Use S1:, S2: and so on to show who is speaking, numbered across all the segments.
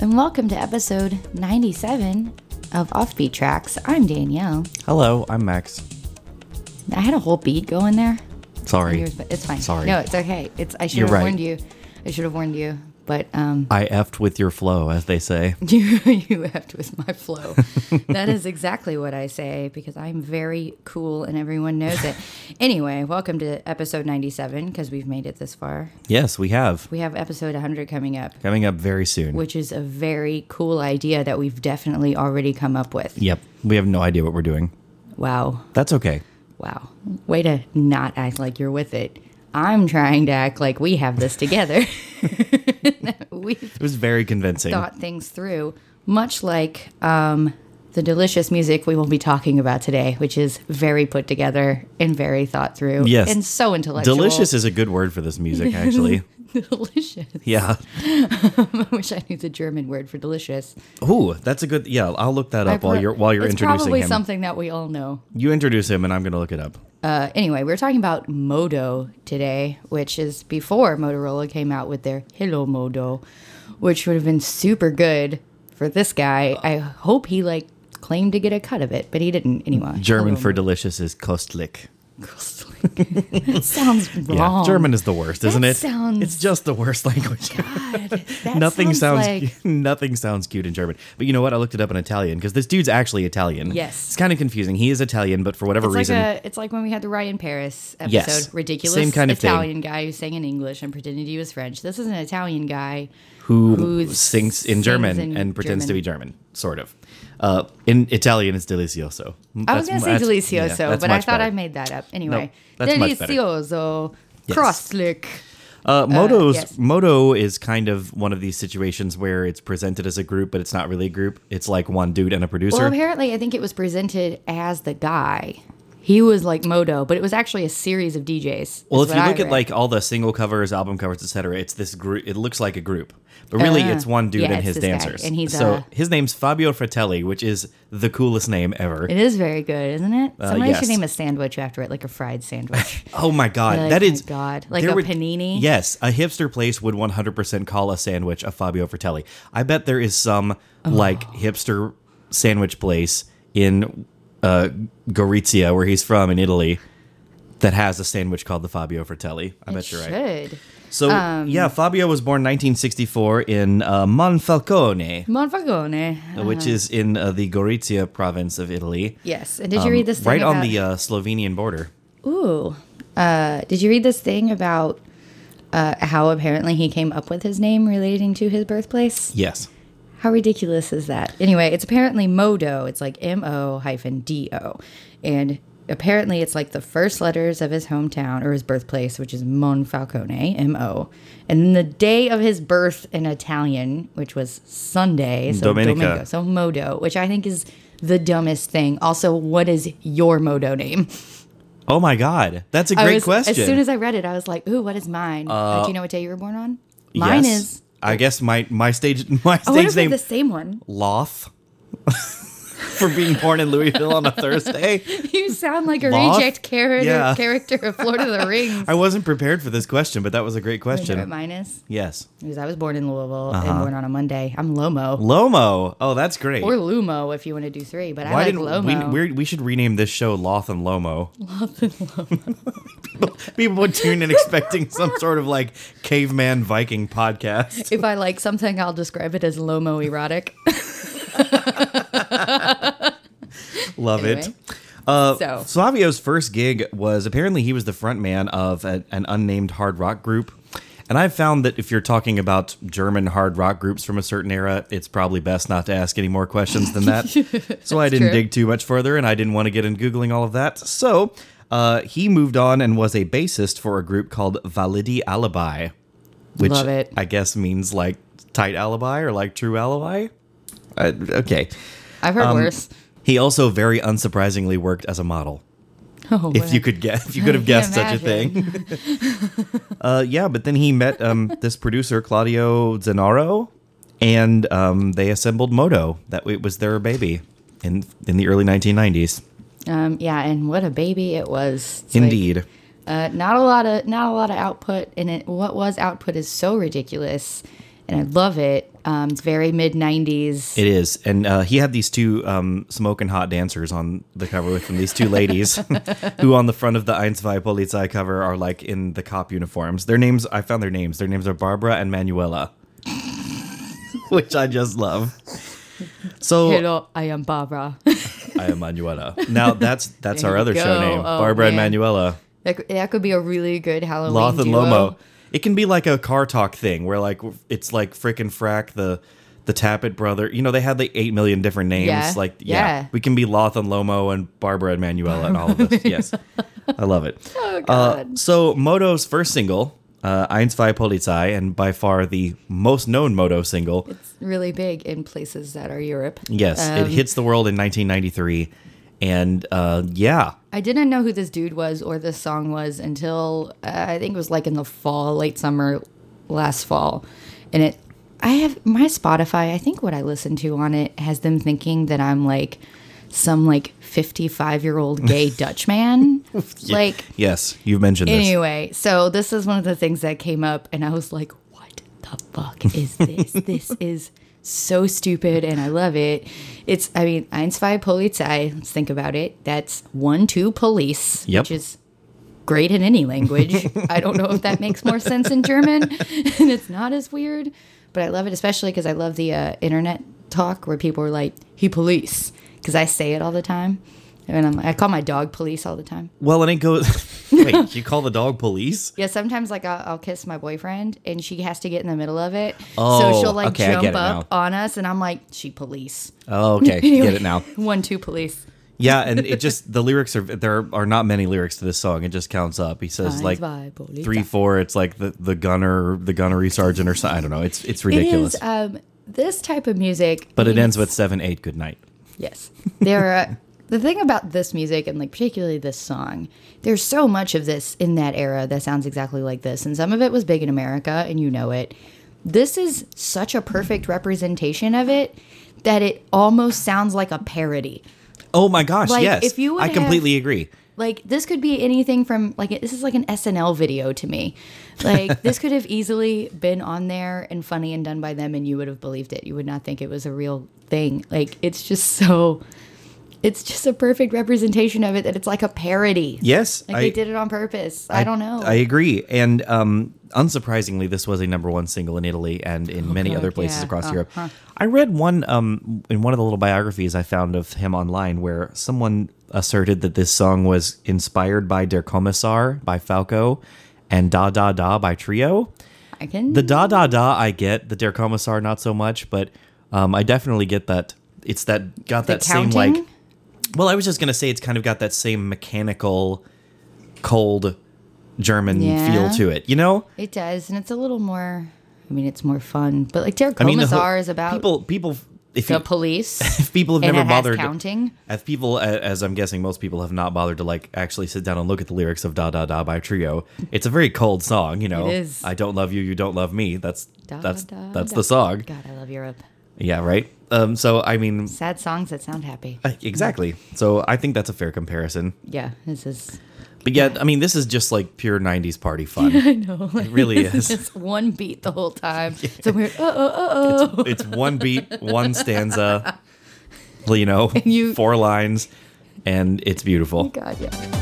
S1: And welcome to episode 97 of Offbeat Tracks. I'm Danielle.
S2: Hello, I'm Max.
S1: I had a whole beat going there.
S2: Sorry.
S1: It's fine.
S2: Sorry.
S1: No, it's okay. It's I should
S2: You're
S1: have
S2: right.
S1: warned you. I should have warned you. But um
S2: I effed with your flow, as they say.
S1: you you effed with my flow. that is exactly what I say because I'm very cool and everyone knows it. anyway, welcome to episode 97 because we've made it this far.
S2: Yes, we have.
S1: We have episode 100 coming up,
S2: Coming up very soon.
S1: which is a very cool idea that we've definitely already come up with.
S2: Yep. We have no idea what we're doing.
S1: Wow.
S2: That's okay.
S1: Wow. Way to not act like you're with it. I'm trying to act like we have this together. We've
S2: It was very convincing.
S1: thought things through, much like um, the delicious music we will be talking about today, which is very put together and very thought through.
S2: Yes.
S1: And so intellectual.
S2: Delicious is a good word for this music, actually.
S1: delicious.
S2: yeah.
S1: I wish I knew the German word for delicious.
S2: Ooh, that's a good. Yeah, I'll look that up while you're while you're
S1: it's
S2: introducing
S1: probably
S2: him.
S1: something that we all know.
S2: You introduce him, and I'm gonna look it up.
S1: Uh, anyway, we're talking about Modo today, which is before Motorola came out with their Hello Modo, which would have been super good for this guy. I hope he like claimed to get a cut of it, but he didn't anyway.
S2: German
S1: Hello
S2: for delicious is Köstlich.
S1: that sounds wrong.
S2: Yeah, German is the worst, isn't it?
S1: sounds-
S2: It's just the worst language.
S1: God,
S2: nothing sounds
S1: like
S2: nothing sounds cute in German. But you know what? I looked it up in Italian because this dude's actually Italian.
S1: Yes.
S2: it's kind of confusing. He is Italian, but for whatever
S1: it's like
S2: reason,
S1: a, it's like when we had the Ryan Paris episode.
S2: Yes.
S1: Ridiculous
S2: Same kind of thing.
S1: Italian guy who sang in English and pretended he was French. This is an Italian guy
S2: who
S1: who
S2: sings in
S1: sings
S2: German
S1: in
S2: and pretends to be German, sort of. Uh, in Italian, it's delicioso.
S1: I was going to say delicioso,
S2: yeah,
S1: but I thought I made that up. Anyway,
S2: that's
S1: delicioso,
S2: Yes.
S1: Krostlik.
S2: Uh, Mo-Do's
S1: yes.
S2: Moto is kind of one of these situations where it's presented as a group, but it's not really a group. It's like one dude and a producer.
S1: Well, apparently, I think it was presented as the guy. He was like Modo, but it was actually a series of DJs.
S2: well, if you look at like all the single covers, album covers, etc., it's this group. It looks like a group, but really,
S1: Uh,
S2: it's one dude
S1: yeah,
S2: and his
S1: this guy,
S2: dancers.
S1: and he's,
S2: so
S1: uh,
S2: his name's Fabio Fratelli, which is the coolest name ever.
S1: it is very good, isn't it? Somebody
S2: Uh, yes.
S1: should name a sandwich after it, like a fried sandwich.
S2: Oh my god,
S1: Like,
S2: that
S1: my
S2: is
S1: God. Like a
S2: would-
S1: panini?
S2: Yes, a hipster place would 100% call a sandwich a Fabio Fratelli. I bet there is some
S1: Oh.
S2: like hipster sandwich place in uh, Gorizia, where he's from in Italy, that has a sandwich called the Fabio Fratelli. I bet you're right.
S1: should.
S2: So
S1: Um,
S2: yeah, Fabio was born 1964 in uh, Monfalcone,
S1: Monfagone.
S2: which is in uh, the Gorizia province of Italy.
S1: Yes. And did you read this thing
S2: Um, right on the uh, Slovenian border.
S1: Ooh. Uh, did you read this thing about uh, how apparently he came up with his name relating to his birthplace?
S2: Yes.
S1: How ridiculous is that? Anyway, it's apparently Modo. It's like M O hyphen D O. And apparently it's like the first letters of his hometown or his birthplace, which is Monfalcone, M O. And then the day of his birth in Italian, which was Sunday, so
S2: Domenica.
S1: Domingo, so Modo, which I think is the dumbest thing. Also, what is your Modo name?
S2: Oh my God, that's a great
S1: was-
S2: question.
S1: As soon as I read it, I was like, "Ooh, what is mine?" Uh, Do you know what day you were born on? Mine
S2: Yes.
S1: is.
S2: I guess my my stage my
S1: oh, wonder
S2: stage name
S1: the same one.
S2: Loth for being born in Louisville on a Thursday.
S1: You sound like a reject character
S2: Yeah.
S1: character of Lord of the Rings.
S2: I wasn't prepared for this question, but that was a great
S1: You know what
S2: question.
S1: mine is?
S2: Yes,
S1: Because I was born in Louisville
S2: Uh-huh.
S1: and born on a Monday. I'm Lomo.
S2: Lomo. Oh, that's great.
S1: Or Lumo if you want to do three, but I
S2: Why
S1: like
S2: didn't
S1: Lomo.
S2: we? We should rename this show Loth and Lomo. Loth and Lomo. people, people would tune in expecting some sort of like caveman Viking podcast.
S1: if I like something, I'll describe it as Lomo erotic.
S2: Love it.
S1: Anyway.
S2: Uh,
S1: So.
S2: Flavio's first gig was apparently he was the front man of a, an unnamed hard rock group. And I've found that if you're talking about German hard rock groups from a certain era, it's probably best not to ask any more questions than that. so I didn't
S1: true.
S2: dig too much further, and I didn't want to get in Googling all of that. So uh, he moved on and was a bassist for a group called Validi Alibi, which
S1: it.
S2: I guess means like tight alibi or like true alibi. Uh, okay.
S1: I've heard
S2: Um,
S1: worse.
S2: He also very unsurprisingly worked as a model.
S1: Oh,
S2: If you could guess, if you could have guessed such a thing. uh, yeah, but then he met um, this producer Claudio Zennaro, and um, they assembled Mo-Do. That it was their baby in in the early 1990s.
S1: Um, yeah, and what a baby it was. It's like,
S2: Indeed.
S1: uh, not a lot of not a lot of output, and it, what was output is so ridiculous. And I love it. Um, it's very mid '90s.
S2: It is, and uh, he had these two um, smoking hot dancers on the cover with him. These two ladies, who on the front of the Ein zwei Polizei cover are like in the cop uniforms. Their names, I found their names. Their names are Barbara and Manuela, which I just love. So
S1: Hello, I am Barbara.
S2: I am Manuela. Now that's that's
S1: There
S2: our other show name,
S1: Oh,
S2: Barbara and. Manuela.
S1: that, could- that could be a really good Halloween
S2: Loth and
S1: duo.
S2: Lomo. It can be like a car talk thing where like it's like frickin' frack the the Tappet brother. You know they had like eight million different names.
S1: Yeah.
S2: Like yeah,
S1: Yeah.
S2: we can be Loth and Lomo and Barbara and Manuela and all of this. yes, I love it.
S1: Oh
S2: Uh, so Mo-Do's first single, uh, Eins zwei Polizei, and by far the most known Moto single.
S1: it's really big in places that are Europe.
S2: Yes, it
S1: Um,
S2: hits the world in 1993, and uh, yeah,
S1: I didn't know who this dude was or this song was until uh, I think it was like in the fall, late summer, last fall, and it. I have my Spotify. I think what I listen to on it has them thinking that I'm like some like 55 year old gay Dutch man. Like
S2: yes, you've mentioned this.
S1: anyway, so this is one of the things that came up, and I was like, "What the fuck is this? this is so stupid, and I love it." It's, I mean, Eins zwei Polizei. Let's think about it. That's one two police,
S2: Yep.
S1: which is great in any language. I don't know if that makes more sense in German, and it's not as weird, but I love it, especially because I love the uh, internet talk where people are like, "He police," because I say it all the time. And I'm, I call my dog police all the time.
S2: Well, and it goes. Wait, you call the dog police?
S1: Yeah, sometimes like I'll, I'll kiss my boyfriend and she has to get in the middle of it.
S2: Oh,
S1: so she'll like
S2: okay,
S1: jump up
S2: now.
S1: on us and I'm like, she police.
S2: Oh, okay, get it now.
S1: One, two police.
S2: Yeah, and it just the lyrics are there are not many lyrics to this song. It just counts up. He says like three, four. It's like the the gunner, the gunnery sergeant, or something. I don't know. It's it's ridiculous.
S1: is um, this type of music.
S2: but
S1: I
S2: it ends with seven, eight. Good night.
S1: Yes. There are the thing about this music and like particularly this song, there's so much of this in that era that sounds exactly like this. And some of it was big in America and you know it. This is such a perfect representation of it that it almost sounds like a parody.
S2: Oh my gosh!
S1: Like,
S2: yes,
S1: if you would
S2: I completely agree.
S1: Like this could be anything from like this is like an SNL video to me. Like this could have easily been on there and funny and done by them and you would have believed it. You would not think it was a real thing. Like it's just so it's just a perfect representation of it that it's like a parody.
S2: Yes,
S1: Like
S2: I
S1: they did it on purpose. I, don't know.
S2: I agree, and um, unsurprisingly, this was a number one single in Italy and in many
S1: Oh, God,
S2: other places
S1: yeah.
S2: across
S1: Oh,
S2: Europe.
S1: huh.
S2: I read one um, in one of the little biographies I found of him online where someone asserted that this song was inspired by Der Kommissar by Falco and Da Da Da by Trio.
S1: I can
S2: The Da Da Da I get, the Der Kommissar not so much, but um, I definitely get that. It's that got
S1: the
S2: that same like? Well, I was just gonna say it's kind of got that same mechanical, cold German
S1: Yeah.
S2: feel to it. You know,
S1: it does, and it's a little more I mean it's more fun. But like Der
S2: I mean, the
S1: Kommissar
S2: whole-
S1: is about
S2: people. People, if
S1: the
S2: you,
S1: police.
S2: if people have never bothered,
S1: counting.
S2: if people, as I'm guessing, most people have not bothered to like actually sit down and look at the lyrics of "Da Da Da" by Trio. It's a very cold song. You know,
S1: It is.
S2: I don't love you, you don't love me. That's
S1: Da,
S2: that's
S1: da,
S2: that's
S1: da.
S2: the song.
S1: God, I love Europe.
S2: Yeah, right. Um, so I mean,
S1: Sad songs that sound happy.
S2: uh, exactly. So I think that's a fair comparison.
S1: Yeah, this is
S2: But yet, I mean, this is just like pure '90s party fun.
S1: I know,
S2: It really is.
S1: It's one beat the whole time. So we're oh uh oh.
S2: it's one beat, one stanza, you know,
S1: you-
S2: four lines, and it's beautiful.
S1: God, yeah.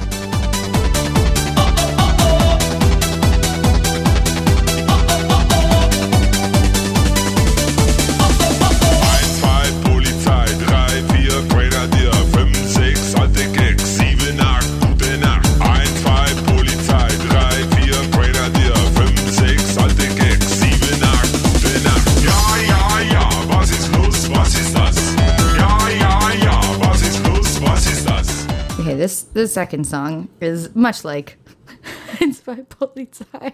S1: This the second song is much like it's by Polizei.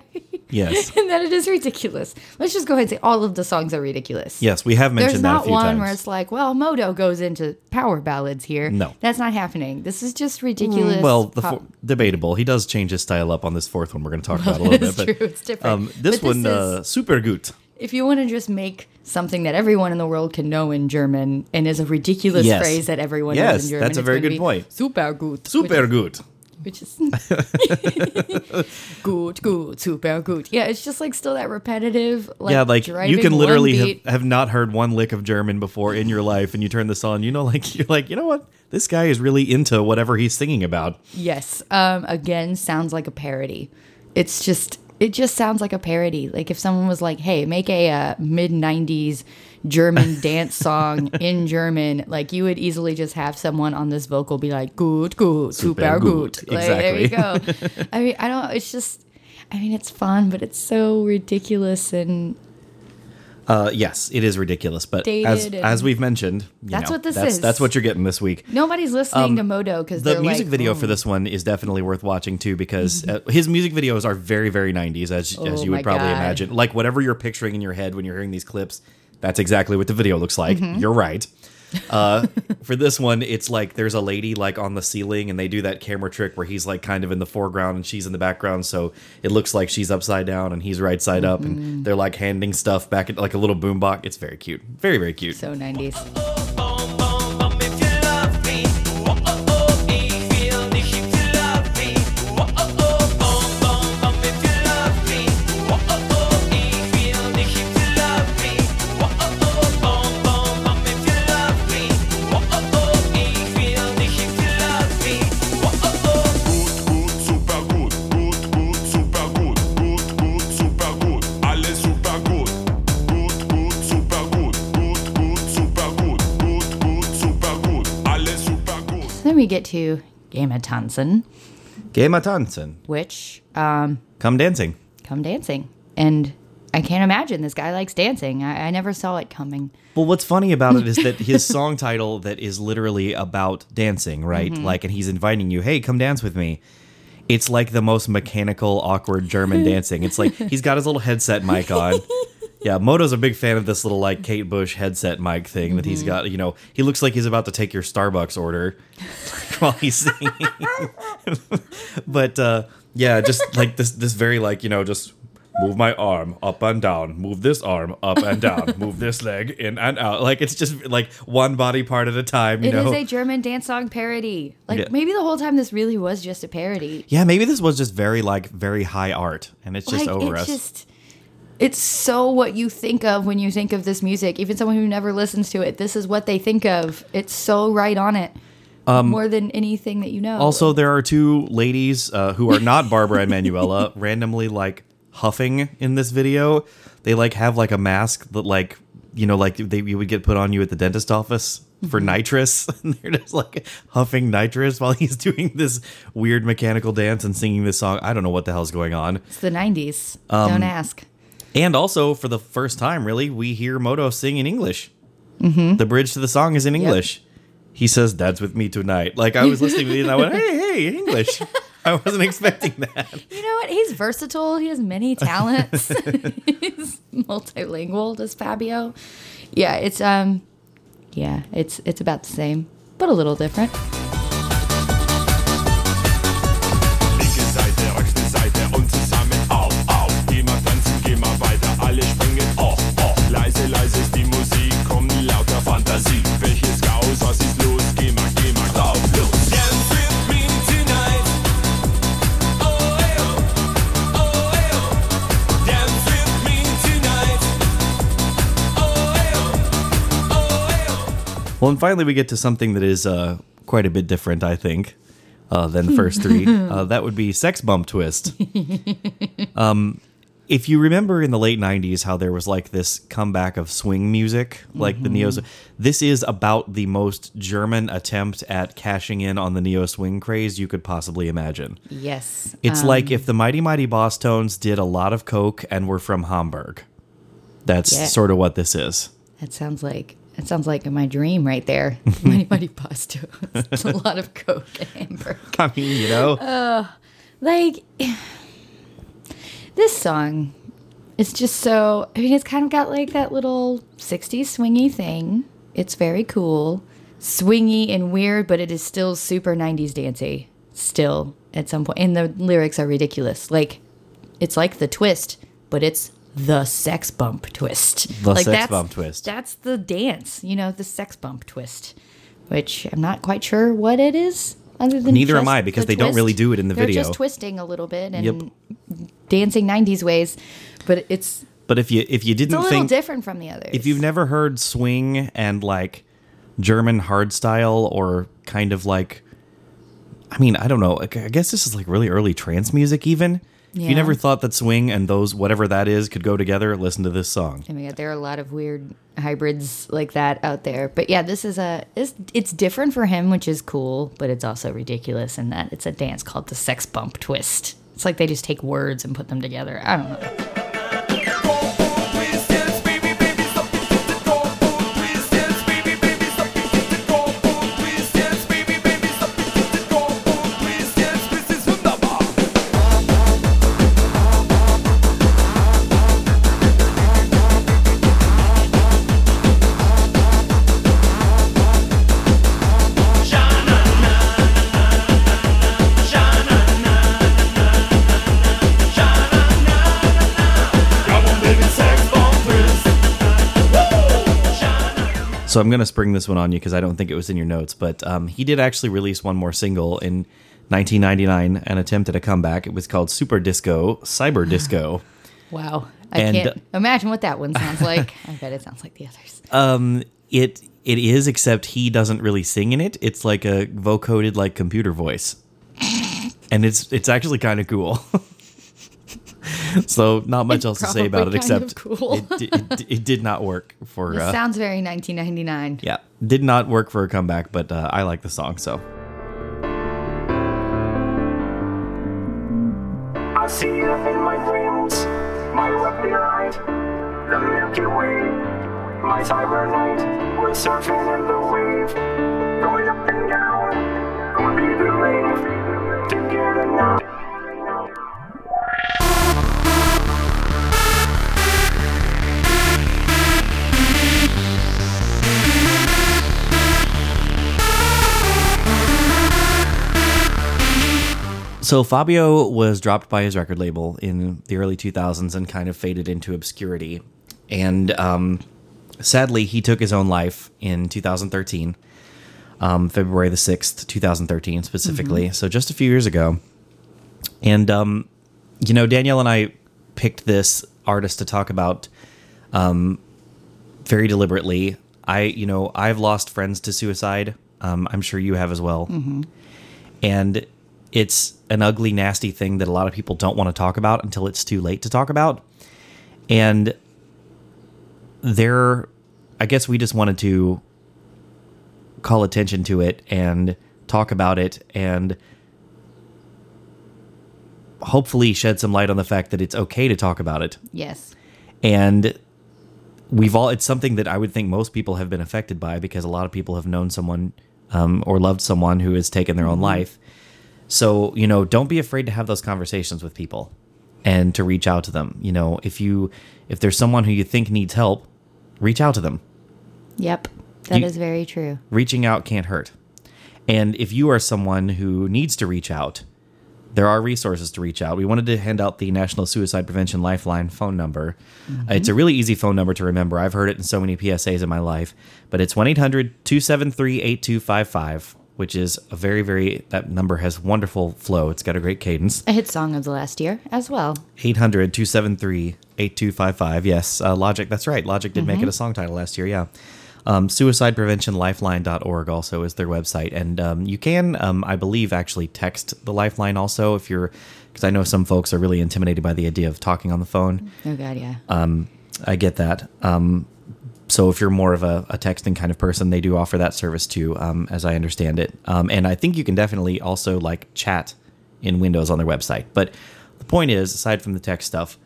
S2: Yes.
S1: and that it is ridiculous. Let's just go ahead and say all of the songs are ridiculous.
S2: Yes, we have mentioned
S1: There's
S2: that a
S1: not one
S2: times.
S1: where it's like, well, Modo goes into power ballads here.
S2: No.
S1: That's not happening. This is just ridiculous.
S2: well, the
S1: pop-
S2: four, debatable. He does change his style up on this fourth one. We're going to talk about a little bit, but
S1: true, it's different.
S2: Um, this
S1: But
S2: one,
S1: this
S2: uh, super good.
S1: if you want to just make something that everyone in the world can know in German and is a ridiculous
S2: Yes.
S1: phrase that everyone
S2: Yes,
S1: knows in German, Yes,
S2: that's a
S1: it's
S2: very good point.
S1: Super gut.
S2: Super good.
S1: which is good, good, super good. Yeah, it's just like still that repetitive. Like,
S2: yeah, like you can literally have, have not heard one lick of German before in your life, and you turn this on, you know, like you're like, you know what, this guy is really into whatever he's singing about.
S1: Yes. Um, again, sounds like a parody. It's just, it just sounds like a parody. Like if someone was like, "Hey, make a uh, mid '90s German dance song in German," like you would easily just have someone on this vocal be like, "Good, good, super,
S2: Super
S1: good."
S2: good.
S1: Like, there you go. I mean, I don't. It's just. I mean, it's fun, but it's so ridiculous and
S2: Uh, yes, it is ridiculous, but as
S1: Dated and-
S2: as we've mentioned, you
S1: That's
S2: know,
S1: what this
S2: that's,
S1: is.
S2: That's what you're getting this week.
S1: nobody's listening to Modo because
S2: Um, The music video
S1: "Oh,
S2: for this one is definitely worth watching too because uh, his music videos are very very 90s as as
S1: Mm-hmm. Oh
S2: you
S1: my
S2: would probably
S1: God.
S2: imagine. Like whatever you're picturing in your head when you're hearing these clips, that's exactly what the video looks like.
S1: Mm-hmm.
S2: You're right. Uh, for this one, it's like there's a lady like on the ceiling, and they do that camera trick where he's like kind of in the foreground and she's in the background, so it looks like she's upside down and he's right side up,
S1: Mm-hmm.
S2: and they're like handing stuff back at like a little boombox. It's very cute, very very cute.
S1: So 90s. Get to Gema Tanzen,
S2: Game of Tanzen,
S1: which um,
S2: come dancing.
S1: come dancing. And I can't imagine this guy likes dancing. I, I never saw it coming.
S2: Well, what's funny about it is that his song title that is literally about dancing, right?
S1: Mm-hmm.
S2: Like, and he's inviting you, hey, come dance with me. It's like the most mechanical, awkward German dancing. It's like he's got his little headset mic on. Yeah, Mo-Do's a big fan of this little like Kate Bush headset mic thing that
S1: Mm-hmm.
S2: he's got. You know, he looks like he's about to take your Starbucks order while he's singing. but uh, yeah, just like this, this very like you know just move my arm up and down, move this arm up and down, move this leg in and out. Like it's just like one body part at a time. You
S1: It is
S2: know.
S1: a German dance song parody. Like
S2: Yeah.
S1: maybe the whole time this really was just a parody.
S2: yeah, maybe this was just very like very high art, and it's just
S1: like
S2: over
S1: it's
S2: us.
S1: just it's so what you think of when you think of this music. Even someone who never listens to it, this is what they think of. It's so right on it. More than anything that you know.
S2: Um, Also, there are two ladies uh, who are not Barbara and Manuela randomly like huffing in this video. They like have like a mask that like you know like they you would get put on you at the dentist office for nitrous, and they're just like huffing nitrous while he's doing this weird mechanical dance and singing this song. I don't know what the hell's going on.
S1: it's the 90s.
S2: Um,
S1: Don't ask.
S2: And also, for the first time, really, we hear Mo-Do sing in English. Mm-hmm. The bridge to the song is in English. He says, "Dance with me tonight." Like I was listening to it, and I went, "Hey, hey, English!" I wasn't expecting that.
S1: You know what? He's versatile. He has many talents. He's multilingual, does Fabio. Yeah, it's um yeah, it's it's about the same, but a little different.
S2: And finally, we get to something that is uh, quite a bit different, I think, uh, than the first three. uh, that would be Sex Bump Twist. um, if you remember in the late 90s how there was like this comeback of swing music, like the neo, this is about the most German attempt at cashing in on the neo swing craze you could possibly imagine.
S1: Yes.
S2: It's like if the Mighty Mighty Bosstones did a lot of coke and were from Hamburg. That's
S1: Yeah.
S2: sort of what this is.
S1: That sounds like that sounds like my dream right there. Money, Mighty Pasta. It's a lot of coke and Hamburg.
S2: I mean, you know.
S1: Like this song is just so I mean it's kind of got like that little 60s swingy thing. It's very cool. Swingy and weird, but it is still super 90s dancey. Still at some point and the lyrics are ridiculous. Like it's like the twist, but it's the sex bump twist.
S2: The
S1: like
S2: sex
S1: that's,
S2: bump twist.
S1: That's the dance, you know, the sex bump twist, which I'm not quite sure what it is Other than
S2: Neither am I, because
S1: the
S2: they don't really do it in the
S1: They're
S2: video.
S1: just twisting a little bit and
S2: Yep.
S1: dancing '90s ways, but it's
S2: But if you if you didn't
S1: a little
S2: think
S1: different from the others.
S2: if you've never heard swing and like German hardstyle or kind of like I mean, I don't know. I guess this is like really early trance music even. If you never thought that swing and those whatever that is could go together, listen to this song.
S1: Oh my god, there are a lot of weird hybrids like that out there. But yeah, this is a it's, it's different for him, which is cool, but it's also ridiculous in that it's a dance called the sex bump twist. It's like they just take words and put them together. I don't know.
S2: So I'm going to spring this one on you because I don't think it was in your notes, but um, he did actually release one more single in 1999 and attempted a comeback. It was called Super Disco, Cyber Disco.
S1: Wow. I
S2: And-
S1: can't imagine what that one sounds like. I bet it sounds like the others.
S2: Um, it it is, except he doesn't really sing in it. It's like a vocoded like computer voice, and it's it's actually kind of cool. so not much
S1: It's
S2: else to say about it except
S1: cool.
S2: it, di- it, it did not work for.
S1: It
S2: Uh,
S1: sounds very 1999.
S2: yeah, did not work for a comeback, but uh, I like the song so.
S3: I see you in my dreams, my lovely light, the Milky Way, my cyber night. We're surfing in the wave,
S2: So Fabio was dropped by his record label in the early 2000s and kind of faded into obscurity. And um, sadly, he took his own life in 2013, um, February the 6th, 2013 specifically. So just a few years ago. And, um, you know, Danielle and I picked this artist to talk about um, very deliberately. I, you know, I've lost friends to suicide. Um, I'm sure you have as well and it's an ugly nasty thing that a lot of people don't want to talk about until it's too late to talk about. And there i guess we just wanted to call attention to it and talk about it and hopefully shed some light on the fact that it's okay to talk about it.
S1: Yes.
S2: and we've all it's something that i would think most people have been affected by because a lot of people have known someone um, or loved someone who has taken their own life so you know don't be afraid to have those conversations with people and to reach out to them you know if you if there's someone who you think needs help reach out to them
S1: Yep. That is
S2: You-
S1: very true.
S2: reaching out can't hurt and if you are someone who needs to reach out there are resources to reach out. We wanted to hand out the National Suicide Prevention Lifeline phone number. Uh, It's a really easy phone number to remember. I've heard it in so many PSAs in my life, but it's 1 800 273 8255, which is a very, very, that number has wonderful flow. It's got a great cadence.
S1: A hit song of the last year as well.
S2: 800 273 8255. Yes, uh, Logic, that's right. Logic did make it a song title last year, yeah. Um, suicidepreventionlifeline.org also is their website. And um, you can, um, I believe, actually text the Lifeline also if you're, because I know some folks are really intimidated by the idea of talking on the phone.
S1: Oh god, yeah.
S2: I get that. Um, so if you're more of a, a texting kind of person, they do offer that service too, um, as I understand it. Um, and I think you can definitely also like chat in Windows on their website. But the point is, aside from the text stuff,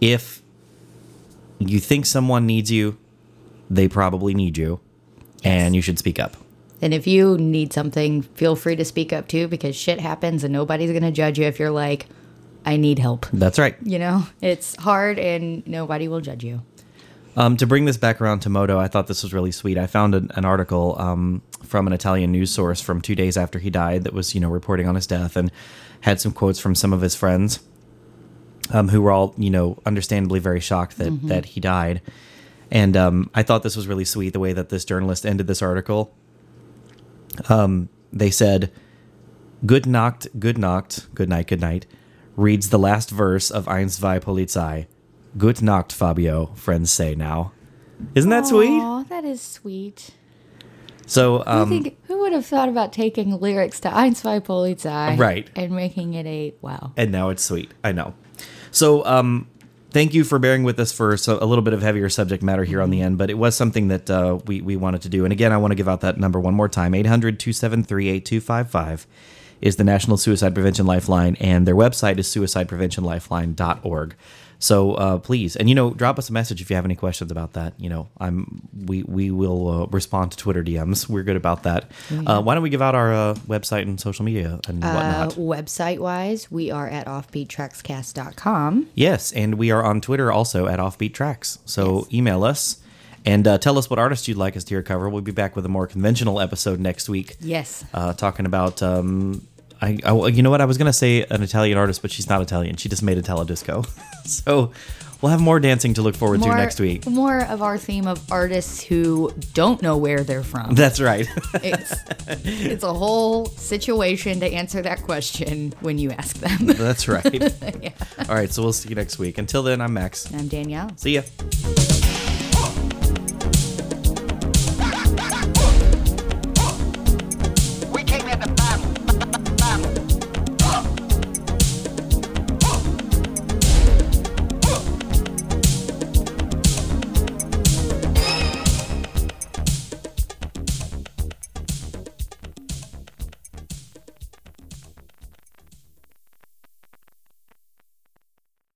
S2: if you think someone needs you, they probably need you, and you should speak up.
S1: And if you need something, feel free to speak up too because shit happens and nobody's going to judge you if you're like, I need help.
S2: That's right.
S1: You know, it's hard and nobody will judge you.
S2: Um, to bring this back around to Mo-Do, I thought this was really sweet. I found an, an article um, from an Italian news source from two days after he died that was, you know, reporting on his death and had some quotes from some of his friends um, who were all, you know, understandably very shocked that that he died. And um, I thought this was really sweet the way that this journalist ended this article. Um, they said, Good Nacht, Good Nacht, Good Night, Good Night, reads the last verse of Ein, zwei, Polizei. Good Nacht, Fabio, friends say now. Isn't that sweet?
S1: Oh, that is sweet.
S2: So,
S1: I
S2: um,
S1: think who would have thought about taking lyrics to Ein, zwei, Polizei
S2: Right.
S1: and making it a wow.
S2: and now it's sweet. I know. So, um, thank you for bearing with us for so, a little bit of heavier subject matter here on the end, but it was something that uh, we, we wanted to do. And again, I want to give out that number one more time 800 273 8255 is the National Suicide Prevention Lifeline, and their website is suicidepreventionlifeline.org. So uh, please, and you know, drop us a message if you have any questions about that. You know, I'm we we will uh, respond to Twitter DMs. We're good about that. Uh, why don't we give out our uh, website and social media and
S1: Uh,
S2: whatnot?
S1: website wise, we are at offbeattrackscast.com.
S2: Yes, and we are on Twitter also at Offbeat Tracks. So email us and uh, tell us what artist you'd like us to hear cover. We'll be back with a more conventional episode next week,
S1: Yes.
S2: uh, talking about. Um, I, I, you know what? I was gonna say an Italian artist, but she's not Italian. She just made a teledisco. so we'll have more dancing to look forward to next week.
S1: More of our theme of artists who don't know where they're from.
S2: That's right.
S1: it's it's a whole situation to answer that question when you ask them.
S2: That's right. All right. So we'll see you next week. Until then, I'm Max.
S1: I'm Danielle.
S2: See ya.